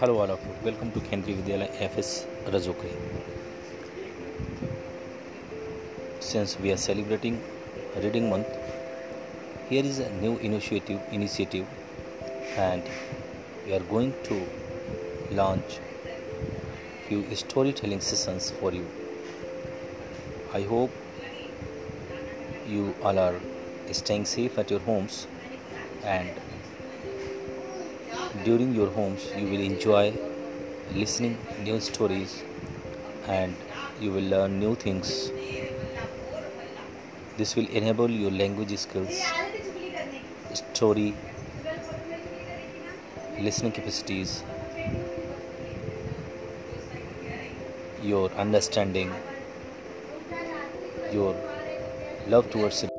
Hello, all of you. Welcome to Kendriya Vidyalaya AFS Rajokri. Since we are celebrating Reading Month, here is a new initiative, initiative, and we are going to launch few storytelling sessions for you. I hope you all are staying safe at your homes and during your homes you will enjoy listening new stories and you will learn new things. This will enable your language skills story listening capacities your understanding your love towards it